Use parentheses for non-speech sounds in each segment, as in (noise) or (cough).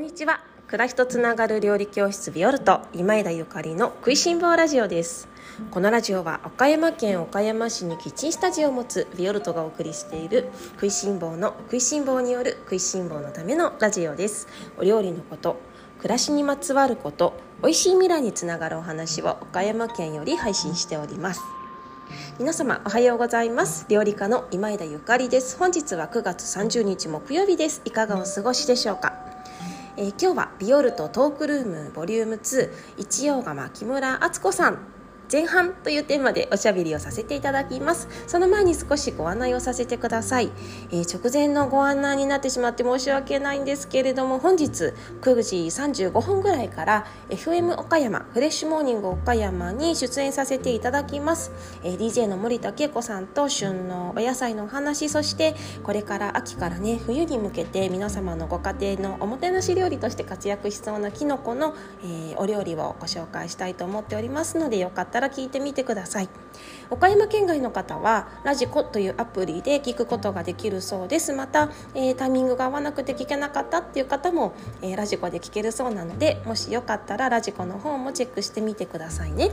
んにちは。暮らしとつながる料理教室ビオルト今枝ゆかりの食いしん坊ラジオです。このラジオは岡山県岡山市にキッチンスタジオを持つビオルトがお送りしている食いしん坊の食いしん坊による食いしん坊のためのラジオです。お料理のこと暮らしにまつわること美味しい未来につながるお話を岡山県より配信しております。皆様おはようございます。料理家の今枝ゆかりです。本日は9月30日木曜日です。いかがお過ごしでしょうか？えー、今日はビオルトトークルームボリューム2一葉釜木村敦子さん。前半というテーマでおしゃべりをさせていただきます。その前に少しご案内をさせてください、えー、直前のご案内になってしまって申し訳ないんですけれども本日9時35分ぐらいから FM 岡山フレッシュモーニング岡山に出演させていただきます、えー、DJ の森田恵子さんと旬のお野菜のお話そしてこれから秋からね冬に向けて皆様のご家庭のおもてなし料理として活躍しそうなきのこの、えー、お料理をご紹介したいと思っておりますのでよかったらら聞いてみてください。岡山県外の方はラジコというアプリで聞くことができるそうです。また、えー、タイミングが合わなくて聞けなかったっていう方も、えー、ラジコで聞けるそうなのでもしよかったらラジコの方もチェックしてみてくださいね。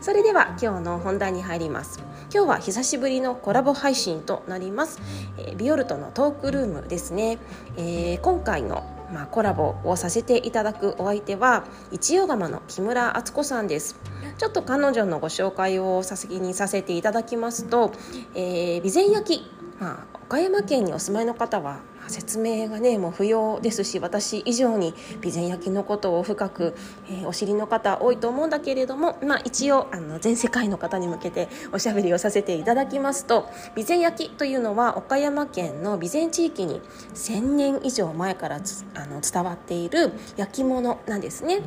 それでは今日の本題に入ります。今日は久しぶりのコラボ配信となります、えー、ビオルトのトークルームですね、えー、今回のまあ、コラボをさせていただくお相手は一葉釜の木村敦子さんです。ちょっと彼女のご紹介を先にさせていただきますと、えー、備前焼、まあ、岡山県にお住まいの方は説明がねもう不要ですし私以上に備前焼のことを深く、えー、お知りの方多いと思うんだけれども、まあ、一応あの全世界の方に向けておしゃべりをさせていただきますと備前焼というのは岡山県の備前地域に1000年以上前からあの伝わっている焼き物なんですね。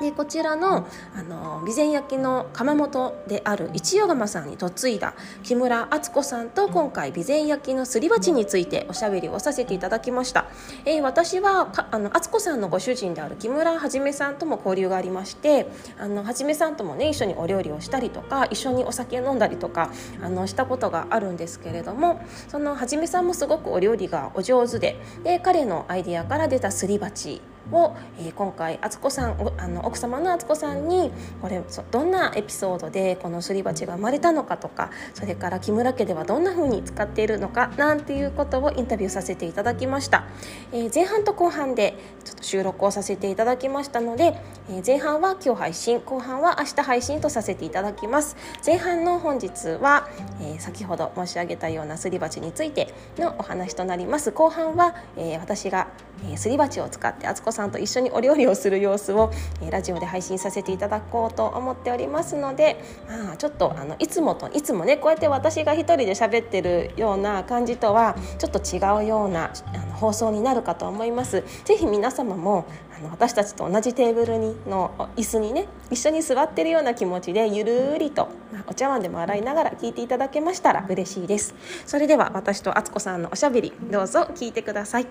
でこちらのあの備前焼の窯元である一葉釜さんに嫁いだ木村敦子さんと今回備前焼のすり鉢についておしゃべりをさせていただきました、えー、私はかあの敦子さんのご主人である木村はさんとも交流がありましてあのはさんともね一緒にお料理をしたりとか一緒にお酒飲んだりとかあのしたことがあるんですけれどもそのはじめさんもすごくお料理がお上手でで彼のアイディアから出たすり鉢を、えー、今回敦子さんあの奥様の敦子さんにこれどんなエピソードでこのすり鉢が生まれたのかとかそれから木村家ではどんな風に使っているのかなんていうことをインタビューさせていただきました、えー、前半と後半でちょっと収録をさせていただきましたので、えー、前半は今日配信後半は明日配信とさせていただきます。前半の本日は、え先ほど申し上げたようなすり鉢についてのお話となります。後半は、え私がすり鉢を使って敦子さんと一緒にお料理をする様子を、えラジオで配信させていただこうと思っておりますので、まあ、ちょっとあのいつもといつもねこうやって私が一人で喋ってるような感じとはちょっと違うようなあの放送になるかと思います。ぜひ皆様もあの私たちと同じテーブルにの椅子にね一緒に座ってるような気持ちでゆるりと、まあ、お茶碗でも洗いながら聞いていただけましたら嬉しいですそれでは私と敦子さんのおしゃべりどうぞ聞いてください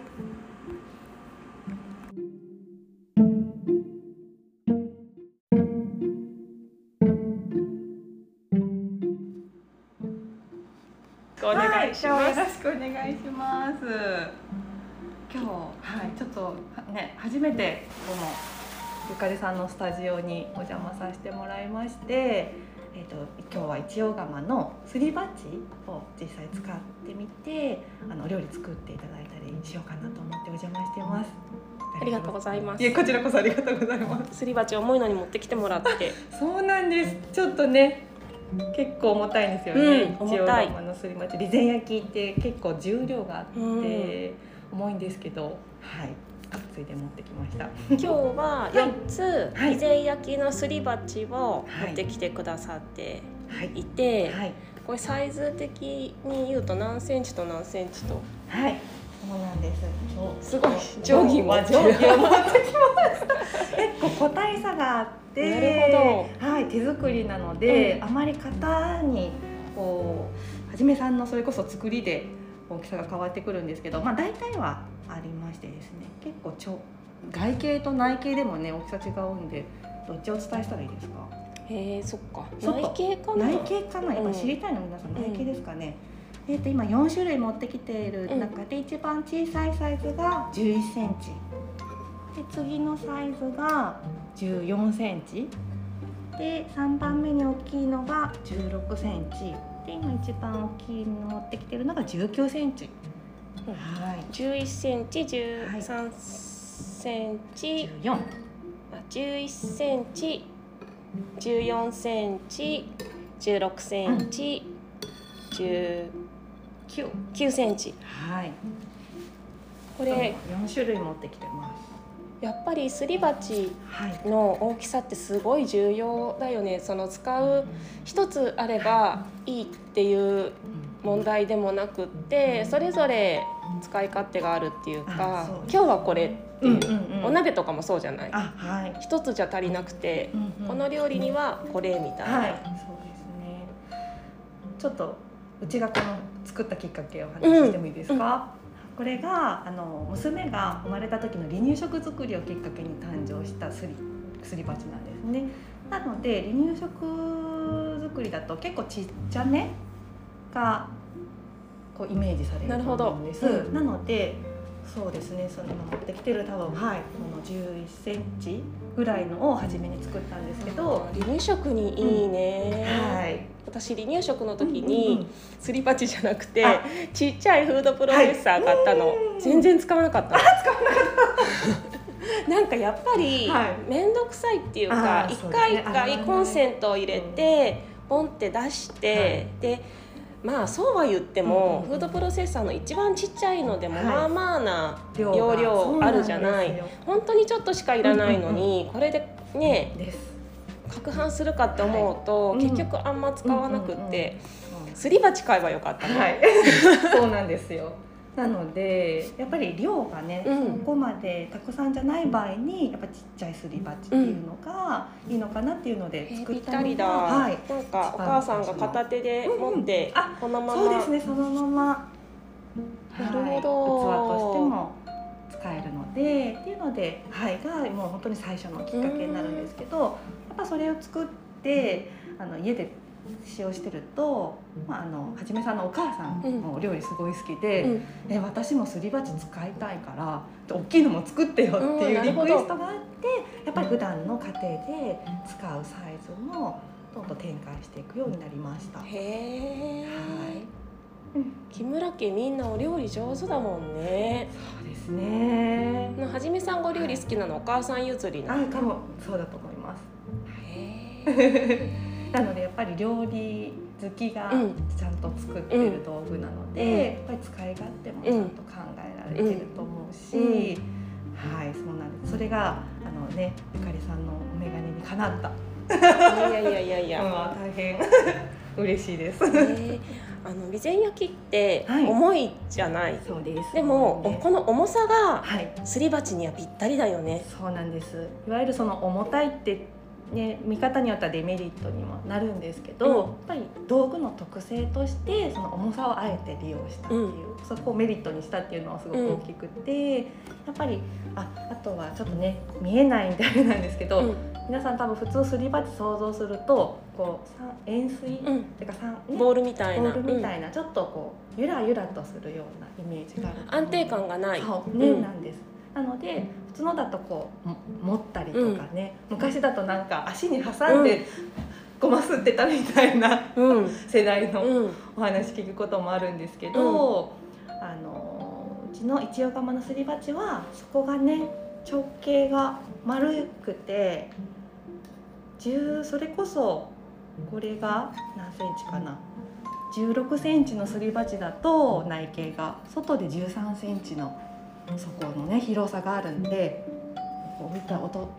お願いします、はい、よろしくお願いします。今日はいちょっとね初めてこのゆかりさんのスタジオにお邪魔させてもらいましてえーと、今日は一葉釜のすり鉢を実際使ってみてあのお料理作っていただいたりしようかなと思ってお邪魔してます。ありがとうございます。いやこちらこそありがとうございます。すり鉢重いのに持ってきてもらって。(laughs) そうなんです。ちょっとね結構重たいんですよね、うん、重たい。のすり鉢。備前焼きって結構重量があって、重いんですけどはい。ついで持ってきました。今日は4つ備前焼きのすり鉢を持ってきてくださってい。て、はい、これサイズ的に言うと何センチと何センチと？はい。そうなんです。すごい。定規も定規を持ってきました。結構個体差があってなるほど、はい、手作りなので、うん、あまり型にこうはじめさんのそれこそ作りで大きさが変わってくるんですけど、まあ、大体はありましてですね結構ちょ外形と内形でもね大きさ違うんでどっちをお伝えしたらいいですか？へえそっか。内形かな。内形かな？今知りたいの皆さん、内形ですかね、うん、えー、と今4種類持ってきている中で一番小さいサイズが1 1センチで次のサイズが14センチ。で3番目に大きいのが16センチ。で今一番大きいの持ってきてるのが19センチ、はい、11センチ13センチ、14あ11センチ14センチ16センチ、うん、19 9センチ。はい。これ。4種類持ってきてますやっぱりすり鉢の大きさってすごい重要だよね。その使う一つあればいいっていう問題でもなくってそれぞれ使い勝手があるっていうか今日はこれっていう,、お鍋とかもそうじゃない。一、つじゃ足りなくて、この料理にはこれみたいな、はい、そうですね。ちょっとうちがこの作ったきっかけをお話ししてもいいですか、これがあの娘が生まれた時の離乳食作りをきっかけに誕生したすりすり鉢なんですね。なので離乳食作りだと結構ちっちゃめがこうイメージされると思うんです。な,、なのでそうですねその今持ってきてる多分はいこの11センチぐらいのを初めに作ったんですけど。離乳食にいいね、うん、はい。私離乳食の時にすり鉢じゃなくて、ちっちゃいフードプロセッサー買ったの、はい、全然使わなかった使わなかった。(laughs) なんかやっぱり面倒くさいっていうか一、回一回コンセントを入れて、ポンって出して、でまあそうは言っても、フードプロセッサーの一番ちっちゃいのでも、まあまあな容量あるじゃない。本当にちょっとしかいらないのに、これでね攪拌するかって思うと、結局あんま使わなくって、すり鉢買えばよかったね、はい、(laughs) そうなんですよなのでやっぱり量がね、うん、そこまでたくさんじゃない場合にやっぱちっちゃいすり鉢っていうのがいいのかなっていうので作ったのが、はい、なんかお母さんが片手で持って、うん、あこのまま。そうですねそのまま。なるほど、はい、器としても使えるのでっていうので、はい、がもう本当に最初のきっかけになるんですけど、やっぱそれを作ってあの家で使用してると、まあ、あのはじめさんのお母さんもお料理すごい好きで、うん、え私もすり鉢使いたいから大きいのも作ってよっていうリクエストがあって、やっぱり普段の家庭で使うサイズもどんどん展開していくようになりました。へえ、はい木村家みんなお料理上手だもんね。そうですね。はじめさんご料理好きなの、お母さん譲りなの。あ、かもそうだと思います。へえ。なのでやっぱり料理好きがちゃんと作ってる道具なので、うん、やっぱり使い勝手もちゃんと考えられてると思うし、うん、はいそうなんです。それがあのねゆかりさんのお眼鏡にかなった。いやいやいやいや、ま (laughs) あ、大変。(laughs) 嬉しいです。えーあの備前焼きって重いじゃない、はい、そうです。でも、ね、この重さがすり鉢にはぴったりだよね、そうなんです。いわゆるその重たいってね、見方によってはデメリットにもなるんですけど、うん、やっぱり道具の特性としてその重さをあえて利用したっていう、うん、そこをメリットにしたっていうのはすごく大きくて、うん、やっぱりああとはちょっとね見えないみたいなんですけど、皆さん多分普通すり鉢想像するとこう円錐、うん、てかさ、ね、ボールみたいな。ボールみたいな、ちょっとこうゆらゆらとするようなイメージがある。安定感がない。そうね、なんです。なので普通のだとこう持ったりとかね、昔だとなんか足に挟んで、ごますってたみたいな、世代のお話聞くこともあるんですけど、うん、あのうちの一応釜のすり鉢はそこがね直径が丸くて10それこそこれが何センチかな16センチのすり鉢だと内径が外で13センチのそこのね広さがあるんでこう見た音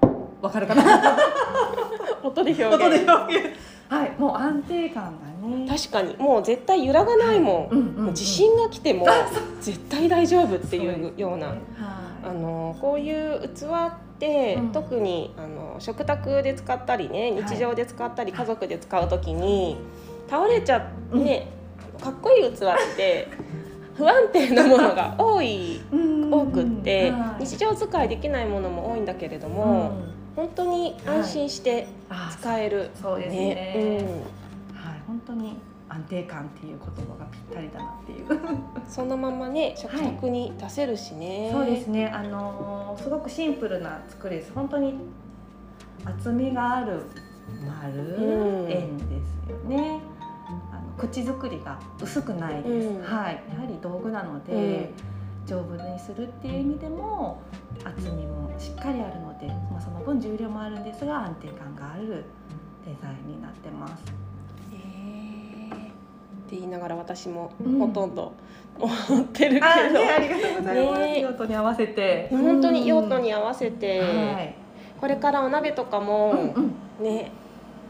わかるかな？(laughs) 音で表現。音で表現。はいもう安定感がね。確かに。もう絶対揺らがないもん。はい。うんうんうん、地震が来ても絶対大丈夫っていうような、ねはい、あのこういう器って、うん、特にあの食卓で使ったりね日常で使ったり、はい、家族で使う時に倒れちゃね、うん、かっこいい器って不安定なものが (laughs) 多い多くって、日常使いできないものも多いんだけれども、本当に安心して使える、そうですね、はい、本当に安定感っていう言葉がぴったりだなっていう。(laughs) そのままね食卓に出せるしね、はい、そうですね。あのすごくシンプルな作りです。本当に厚みがある丸円ですよね、口作りが薄くないです、うん、はい。やはり道具なので、丈夫にするっていう意味でも厚みもしっかりあるので、まあ、その分重量もあるんですが安定感があるデザインになってます。って言いながら私もほとんど思ってるけど、うんね、ありがとうございます、ね、用途に合わせて。本当に用途に合わせて、はい、これからお鍋とかもね、うんうん、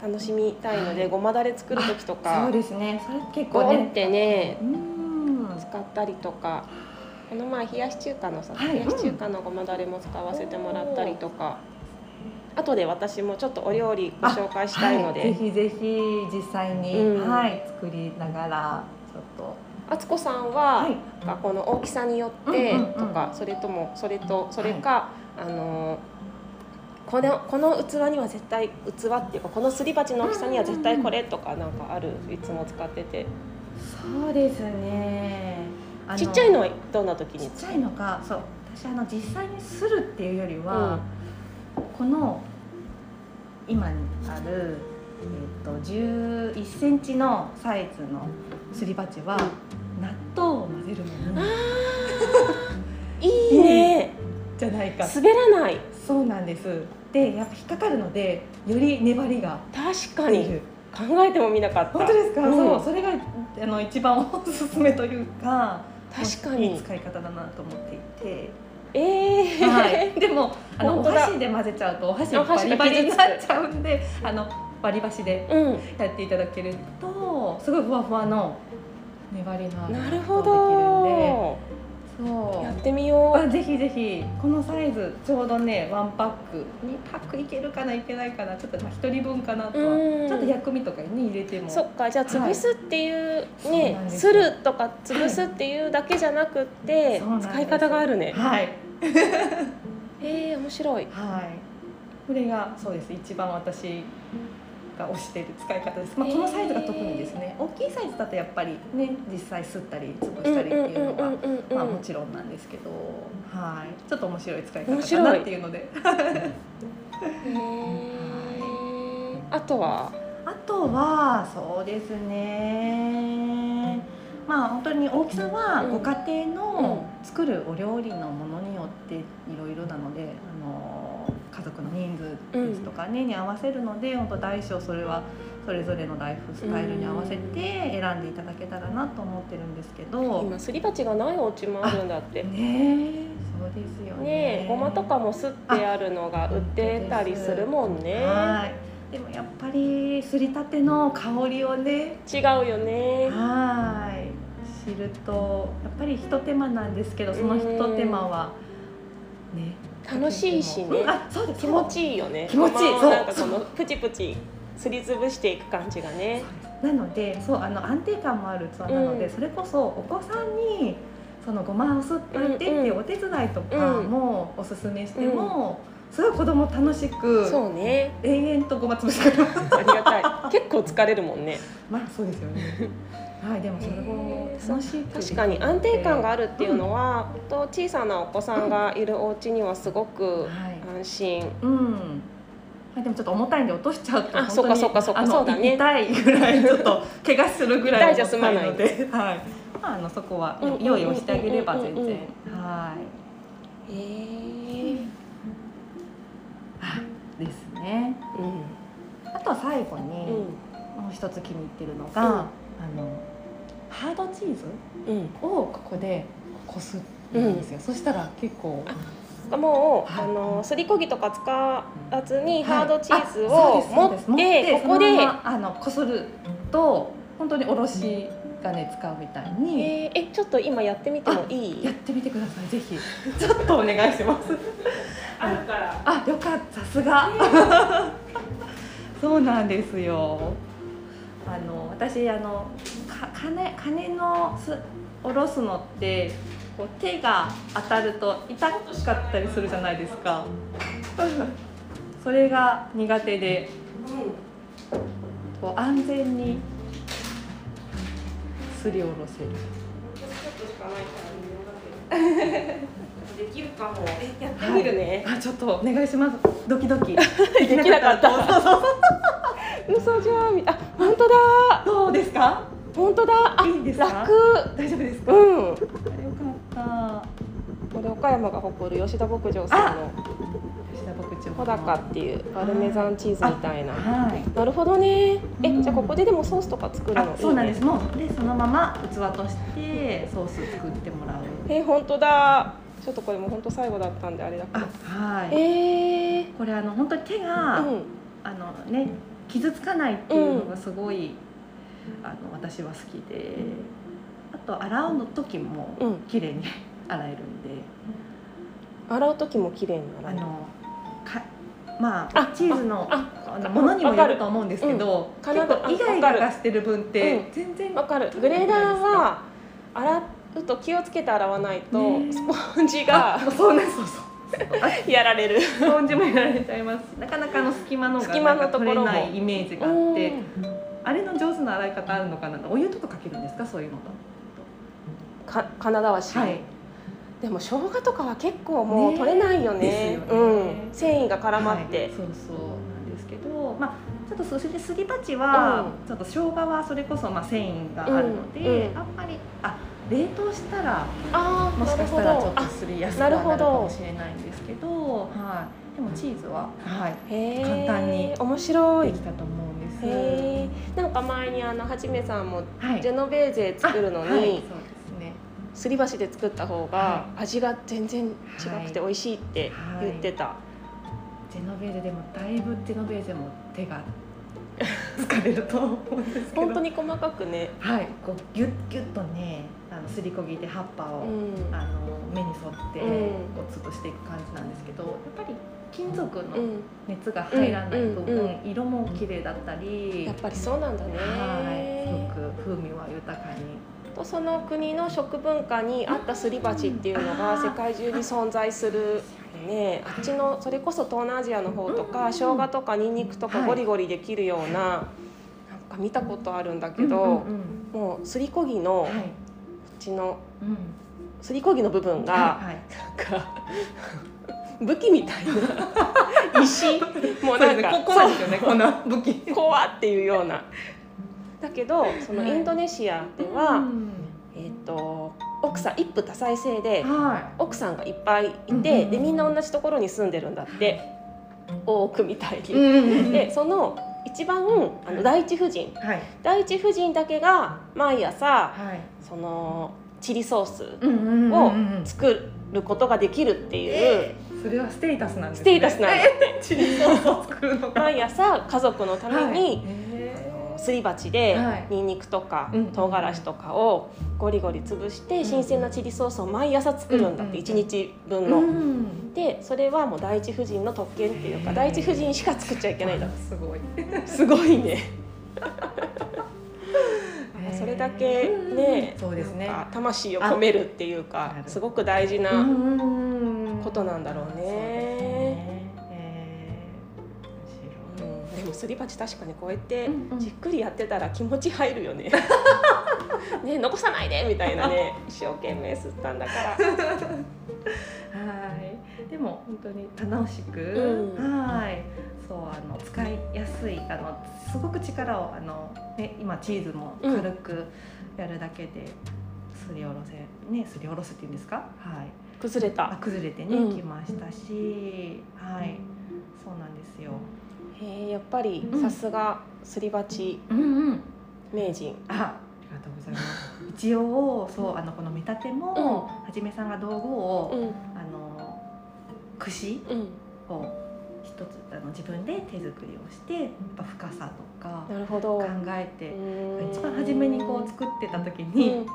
楽しみたいので、はい、ごまだれ作る時とかそうですね。それ結構ね。ってね、使ったりとかこの前冷やし中華のさ、はい、冷やし中華のごまだれも使わせてもらったりとか。後で私もちょっとお料理ご紹介したいので、はい、ぜひぜひ実際に、うん、はい作りながらちょっと。敦子さんは、はい、この大きさによってとか、それともそれとそれか、はい、あのこのこの器には絶対器っていうかこのすり鉢の大きさには絶対これとかなんかあるいつも使ってて。そうですね。ちっちゃいのはどんな時に？ちっちゃいのかそう。私あの実際にするっていうよりは、うん、この今にある、えーと、11センチのサイズのすり鉢は納豆を混ぜるの。にいいね。(laughs) じゃないか。滑らない。そうなんですでやっぱ引っかかるのでより粘りが確かに。考えてもみなかった。本当ですか、うん、そうそれがあの一番おすすめというか確かに。使い方だなと思っていて。えー、はい、(laughs) でもあのお箸で混ぜちゃうとお箸バリバリになっちゃうんであの割り箸でやっていただけると、すごいふわふわの粘りのあるなるほどそう。やってみよう。あぜひぜひ。このサイズちょうどねワンパック。2パックいけるかないけないかな。ちょっとまあ1人分かなとは。ちょっと薬味とかに入れても。そっか。じゃあ潰すっていう、はい、ねするとか潰すっていうだけじゃなくて、はい、使い方があるね。はい。(laughs) えー、面白い。はい。これがそうです。一番私が推している使い方です、まあ、このサイズが特にですね、大きいサイズだとやっぱりね実際すったり潰したりっていうのがまあもちろんなんですけど、はい、ちょっと面白い使い方かなっていうので。(laughs) あとは？あとはそうですね。まあ本当に大きさはご家庭の作るお料理のものによっていろいろなのであの家族の人数ですとかね、に合わせるので本当大小それはそれぞれのライフスタイルに合わせて選んでいただけたらなと思ってるんですけど。今すり鉢がないお家もあるんだって。ねそうですよね。ねごまとかもすってあるのが売ってたりするもんね。はい。でもやっぱりすりたての香りをね。違うよね。はい。知るとやっぱりひと手間なんですけどそのひと手間はね楽しいしね、あそうです。気持ちいいよね。気持ちいい。そう。なんかこのプチプチすりつぶしていく感じがね。なのでそうあの安定感もある器なので、うん、それこそお子さんにそのごまをすってっていうお手伝いとかもおすすめしても、うん、すごい子供楽しくそうね。永遠とごまつぶしてありがたい。結構疲れるもんね。(laughs) まあそうですよねはい、でもそれも楽しい、確かに安定感があるっていうのは、うん、と小さなお子さんがいるお家にはすごく安心、はい、うんでもちょっと重たいんで落としちゃうとあそうかそうかそうかそうだね。痛いぐらいちょっと怪我するぐらい痛いじゃ済まないので、(laughs) はい、まああのそこは用意をしてあげれば全然。はい。ええー、ですね、うん、あとは最後に、もう一つ気に入ってるのが、あのハードチーズをここでこするんですよ、うん、そしたら結構もう、はい、あのすりこぎとか使わずにハードチーズを持って、ここであのこすると本当におろし金使うみたいに、えー、えちょっと今やってみてもいい？やってみてくださいぜひ。(laughs) ちょっとお願いします。(laughs) あるから。あよかったさすが。(laughs) そうなんですよあの私あの金金のす下ろすのってこう手が当たると痛かったりするじゃないですか。(laughs) それが苦手で、こう安全にすりおろせる。できるかも。えやってみるね、あちょっとお願いします。ドキドキ。(laughs) できなかった。(laughs) 嘘じゃんあ本か？本当だ。あいいんですか？楽。大丈夫ですか、うん。あよかった。これ岡山が誇る吉田牧場さんの吉田牧場穂高っていうパルメザンチーズみたいな。はい。なるほどね。え、うん。じゃあここででもソースとか作るの？ね、あそうなんです。もうでそのまま器としてソース作ってもらう。え本当だ。ちょっとこれも本当最後だったんであれだけあどはい。えー、これあの本当に手が、うん。あのね傷つかないっていうのがすごい、あの私は好きであと洗うの時もうん。綺麗に (laughs) 洗えるんで、洗う時も綺麗になるあのかまああチーズのああのものにもよると思うんですけど、うん。結構イガイガがしてる分っうてん全然わかる。グレーダーは洗うと気をつけて洗わないと、ね。スポンジがそうねそうそう (laughs) やられる。スポンジもやられちゃいます。なかなかあの隙間のが隙間のところもなんか取れないイメージがあって。うんあれの上手な洗い方あるのかな？お湯とかかけるんですか？そういうのか金沢市、とはい。でも生姜とかは結構もうね。取れないよね。ですよね。うん、繊維が絡まって、はい。そうそうなんですけどまあちょっとそしてすり鉢は、ちょっと生姜はそれこそまあ繊維があるので、うんうん。あんまりあ冷凍したらああもしかしたらちょっとすりやすくはなるかもしれないんですけどはい。でもチーズは、はい、簡単に面白い。できたと思うんですへえんか前にあのはじめさんもはい。ジェノベーゼ作るのに、あはい、そうですね。すり鉢で作った方がは味が全然違くて美味しいって言ってた、ジェノベーゼでもだいぶジェノベーゼも手が疲れると思うんですけど。本当に細かくね、はい。こうギュッギュッとねあのすりこぎで葉っぱを、うん。あの目に沿ってうん。こう潰していく感じなんですけどやっぱり金属のうん、熱が入らない部分、色も綺麗だったり、やっぱりそうなんだね、はい。すごく風味は豊かに。とその国の食文化に合ったすり鉢っていうのがうん。世界中に存在するね。あっちのそれこそ東南アジアの方とか生姜とかニンニクとかはい。ゴリゴリできるようななんか見たことあるんだけど、もうすりこぎのはい、うちのうん、すりこぎの部分がなんか武器みたいな。(laughs) 石？もうなんかそうですねここですよねこんな武器。怖っていうような。だけどそのはい。インドネシアでは、うん。えっ、と奥さん一夫多妻制では奥さんがいっぱいいて、でみんな同じところに住んでるんだって大奥みたい。い、に。うんでその一番あの第一夫人。はい。第一夫人だけが毎朝はい。そのチリソースをうん作ることができるっていうえそれはステータスなんですスねテータスなんだって。チリソースを作るのが毎朝家族のために、へすり鉢ではいニンニクとかうん唐辛子とかをゴリゴリ潰して新鮮なチリソースを毎朝作るんだってうん1日分ーの。うんでそれはもう第一夫人の特権っていうか第一夫人しか作っちゃいけないんだすごいすごいねそれだけねそうですね魂を込めるっていうかすごく大事なうんことなんだろうね。ね。えうんでもすり鉢確かにこうやってじっくりやってたら気持ち入るよね。(laughs) ね残さないでみたいなね (laughs) 一生懸命吸ったんだから。はい、でも本当に楽しく、うん。はい、そうあの使いやすいあのすごく力をあのね今チーズも軽くやるだけですりおろせねすりおろすっていうんですか、はい、あ崩れた。崩れてね、うん。きましたし、はい、そうなんですよ。へえやっぱりうん。さすがすり鉢。うんうん。名人。あ、ありがとうございます。(laughs) 一応そうあのこの見立ても、はじめさんが道具を、うん。あの串うん。を一つあの自分で手作りをしてやっぱ深さとかなるほど。考えて、うん。一番初めにこう作ってた時に、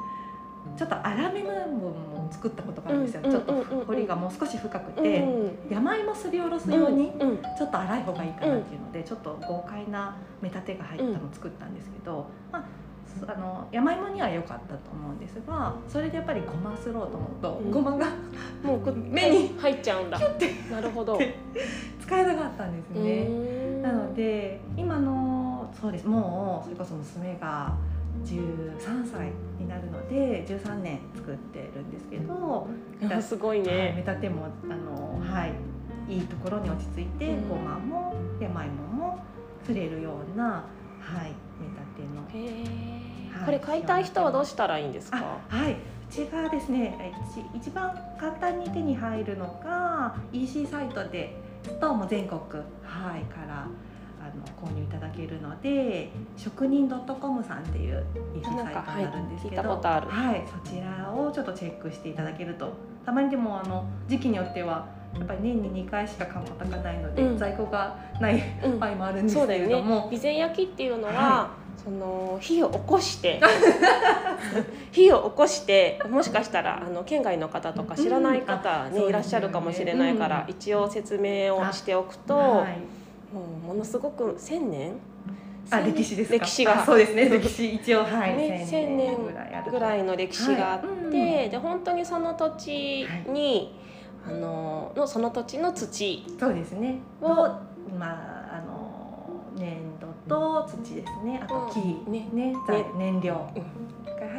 ちょっと粗めの部分も作ったことがあるんですよ、うんちょっと彫りがもう少し深くうんて、うん。山芋すりおろすようにちょっと粗い方がいいかなっていうので、ちょっと豪快な目立てが入ったのを作ったんですけど、まあすあの山芋には良かったと思うんですがそれでやっぱりごますろうと思うと、うん。ごまがもうく目に入っちゃうんだ。なるほど使えなかったんですね。ねなので今のそうです。もうそれこそ娘が13歳になるので13年作ってるんですけどすごいね、はい、目立てもあの、はい、いいところに落ち着いて、ごまも山芋も釣れるような、はい、目立ての。はい、これ買いたい人はどうしたらいいんですか？はい、うちがですね、一番簡単に手に入るのが EC サイトでストーも全国はいからあの購入いただけるので職人 .com さんっていう EC サイトになるんですけど、はい、はい、そちらをちょっとチェックしていただけるとたまにでもあの時期によってはやっぱり年に2回しか釜炊かないので、うん、在庫がない場合もあるんですけれども、うんね、備前焼きっていうのは、はい、その火を起こして (laughs) 火を起こしてもしかしたらあの県外の方とか知らない方ね、うん、いらっしゃるかもしれないから、一応説明をしておくと、はい、もうものすごく1,000年？あ歴史です歴史が。そうですね。歴史一応はい、ね、1,000年ぐらいの歴史があって、はい、で本当にその土地に、あののその土地の土そうですね。をまああの粘土と土ですね。あと木、うん、ね。ね。燃料、がやは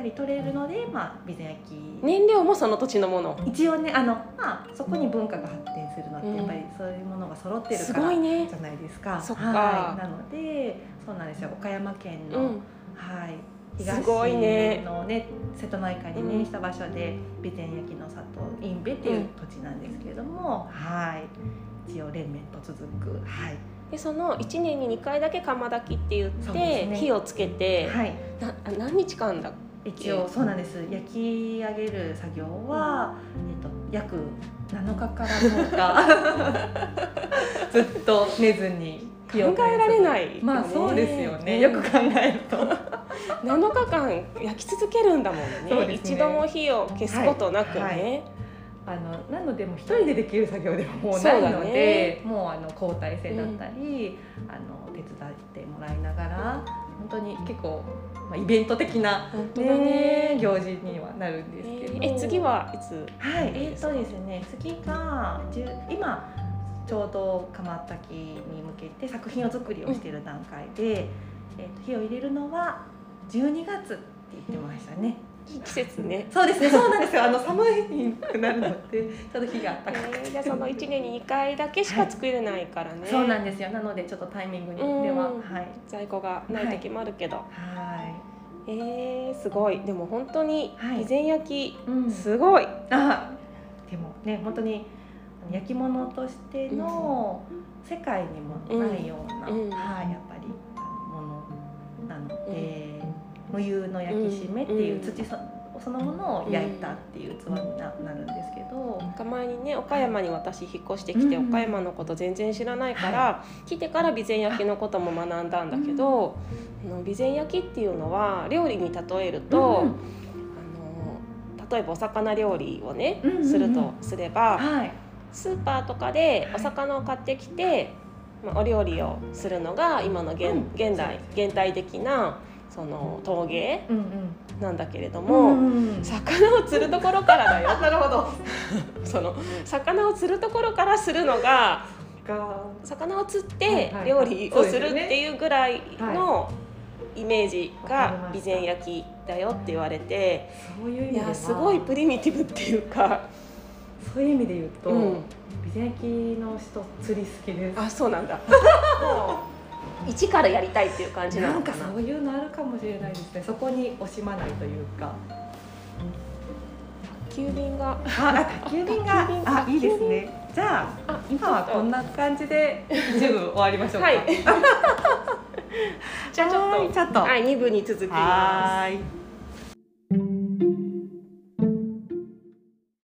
り取れるので、まあ、備前焼き。燃料もその土地のもの。一応ねあの、まあ、そこに文化が発展するのって、やっぱりそういうものが揃ってるからじゃないですか。すね、はい、なのでそうなんですよ。岡山県の、うん、はい。東のねね瀬戸内海に面した場所で備前焼の里インベっていう土地なんですけれども、はい。一応連綿と続く。はい。でその1年に2回だけ釜炊きって言って、ね、火をつけて、はい、な何日間だ一応そうなんです。焼き上げる作業は、えっと、約7日から10日。(laughs) ずっと寝ずに考えられない、ね、まあそうですよね、よく考えると。(laughs) 7日間焼き続けるんだもんね、ね、一度も火を消すことなくね、はい。はい。あのなのでも一人でできる作業ではもうないので、ね、もうあの交代制だったり、うん、あの手伝ってもらいながら本当に結構、まあ、イベント的な、ね、行事にはなるんですけど、えー、次はいつ？はいえー、っとですね次が今ちょうど釜炊きに向けて作品を作りをしている段階で、うん、えー、と火を入れるのは12月って言ってましたね。季節ね。そうですね。そうなんですよ。あの寒いくなるので、ちょっと日が暖かくて。えー、じゃその一年に二回だけしか作れないからね、はい、そうなんですよ。なのでちょっとタイミングによっては、はい、在庫がない時もあるけど。はい。えー、すごい。でも本当に備前焼き、はい、すごい。あ、でもね本当に焼き物としての世界にもないような、うん、はいやっぱりものなので。無油の焼き締めっていう土そそのものを焼いたっていう器になるんですけど、うん、前にね岡山に私引っ越してきて、岡山のこと全然知らないから、はい、来てから備前焼きのことも学んだんだけど、うん、備前焼きっていうのは料理に例えると、うん、あの例えばお魚料理をね、するとすれば、はい、スーパーとかでお魚を買ってきて、まあ、お料理をするのが今の現,、現代現代的なその陶芸なんだけれども、魚を釣るところからだよ。(laughs) なるほど。(laughs) その魚を釣るところからするのが魚を釣って料理をするっていうぐらいのイメージが備前焼きだよって言われていやすごいプリミティブっていうか。そういう意味で言うと、うん、備前焼きの人釣り好きです。あそうなんだ (laughs) 一からやりたいっていう感じなのかな。なんかそういうのあるかもしれないですね。そこに惜しまないというか。宅急便が。あ宅急便が。あいいですね。じゃあ今はこんな感じで十分終わりましょうか、はい、(laughs) じゃあちょっと。ちょっと。はい2部に続きます